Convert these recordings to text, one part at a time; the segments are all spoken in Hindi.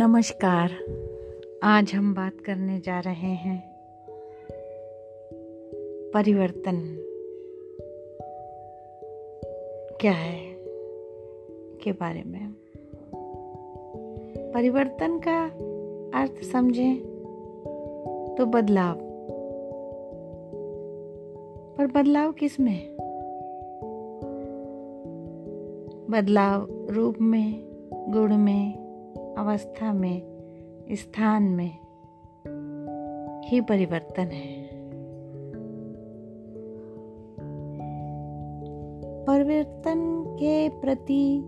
नमस्कार। आज हम बात करने जा रहे हैं परिवर्तन। क्या है? के बारे में। परिवर्तन का अर्थ समझें तो बदलाव। पर बदलाव किसमें? बदलाव रूप में, गुण में अवस्था में, स्थान में ही परिवर्तन है। परिवर्तन के प्रति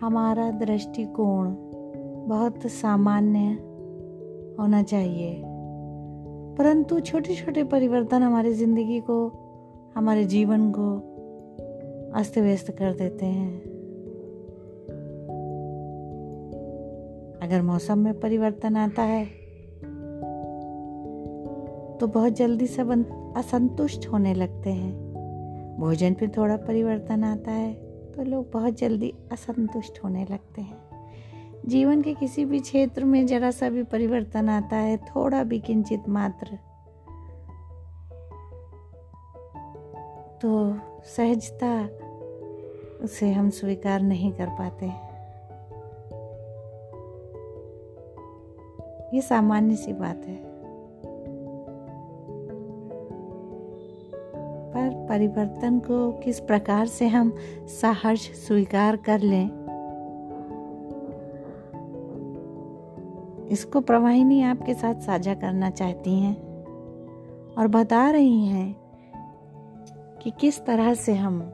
हमारा दृष्टिकोण बहुत सामान्य होना चाहिए। परंतु छोटे छोटे परिवर्तन हमारी ज़िंदगी को, हमारे जीवन को अस्त व्यस्त कर देते हैं। अगर मौसम में परिवर्तन आता है तो बहुत जल्दी सब असंतुष्ट होने लगते हैं। भोजन पे थोड़ा परिवर्तन आता है तो लोग बहुत जल्दी असंतुष्ट होने लगते हैं। जीवन के किसी भी क्षेत्र में जरा सा भी परिवर्तन आता है, थोड़ा भी किंचित मात्र। तो सहजता उसे हम स्वीकार नहीं कर पाते हैं। ये सामान्य सी बात है। पर परिवर्तन को किस प्रकार से हम सहर्ष स्वीकार कर लें? इसको प्रवाहिनी आपके साथ साझा करना चाहती हैं और बता रही हैं कि किस तरह से हम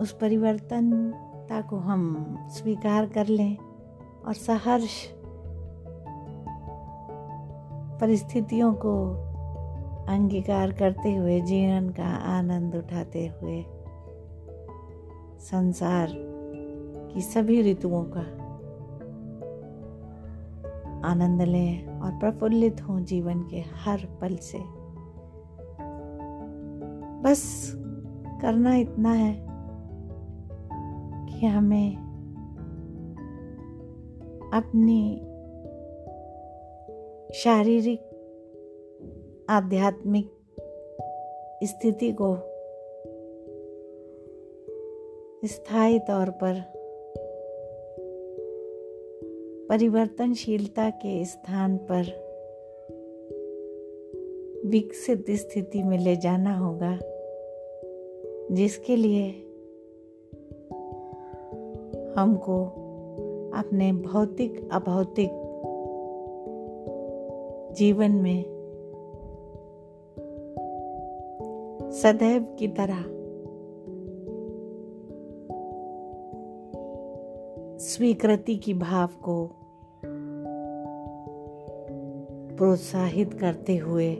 उस परिवर्तनता को हम स्वीकार कर लें और सहर्ष परिस्थितियों को अंगीकार करते हुए, जीवन का आनंद उठाते हुए, संसार की सभी ऋतुओं का आनंद लें और प्रफुल्लित हों जीवन के हर पल से। बस करना इतना है कि हमें अपनी शारीरिक, आध्यात्मिक स्थिति को स्थायी तौर पर परिवर्तनशीलता के स्थान पर विकसित स्थिति में ले जाना होगा, जिसके लिए हमको अपने भौतिक, अभौतिक जीवन में सदैव की तरह स्वीकृति की भाव को प्रोत्साहित करते हुए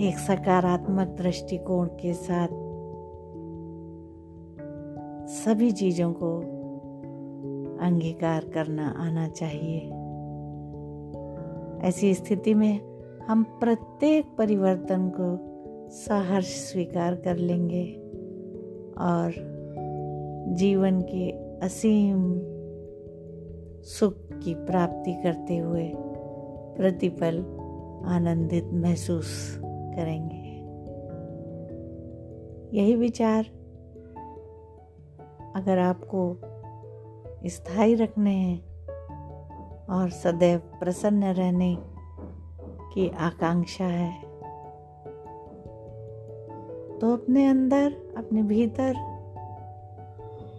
एक सकारात्मक दृष्टिकोण के साथ सभी चीज़ों को अंगीकार करना आना चाहिए। ऐसी स्थिति में हम प्रत्येक परिवर्तन को सहर्ष स्वीकार कर लेंगे और जीवन के असीम सुख की प्राप्ति करते हुए प्रतिपल आनंदित महसूस करेंगे। यही विचार अगर आपको स्थायी रखने हैं और सदैव प्रसन्न रहने की आकांक्षा है। तो अपने अंदर, अपने भीतर,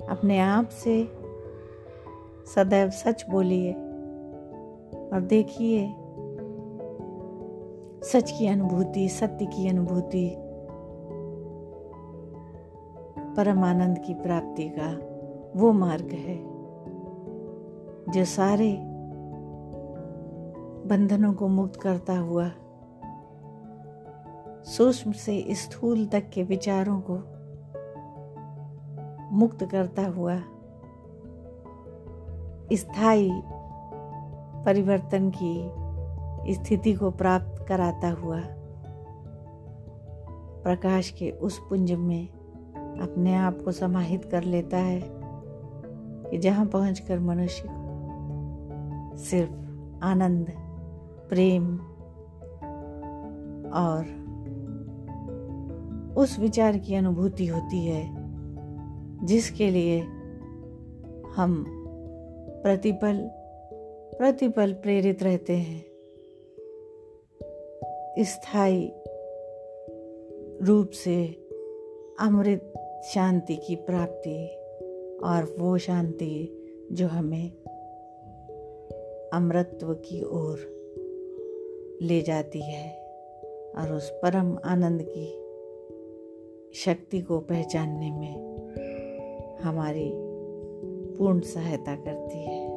अपने आप से सदैव सच बोलिए और देखिए सच की अनुभूति, सत्य की अनुभूति, परमानंद की प्राप्ति का वो मार्ग है, जो सारे बंधनों को मुक्त करता हुआ। सूक्ष्म से स्थूल तक के विचारों को मुक्त करता हुआ। स्थायी परिवर्तन की स्थिति को प्राप्त कराता हुआ। प्रकाश के उस पुंज में अपने आप को समाहित कर लेता है कि जहाँ पहुंचकर मनुष्य सिर्फ़ आनंद प्रेम और उस विचार की अनुभूति होती है, जिसके लिए हम प्रतिपल प्रतिपल प्रेरित रहते हैं। स्थायी रूप से अमृत शांति की प्राप्ति और वो शांति जो हमें अमृतत्व की ओर ले जाती है और उस परम आनंद की शक्ति को पहचानने में हमारी पूर्ण सहायता करती है।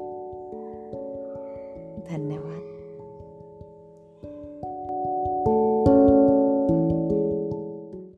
धन्यवाद।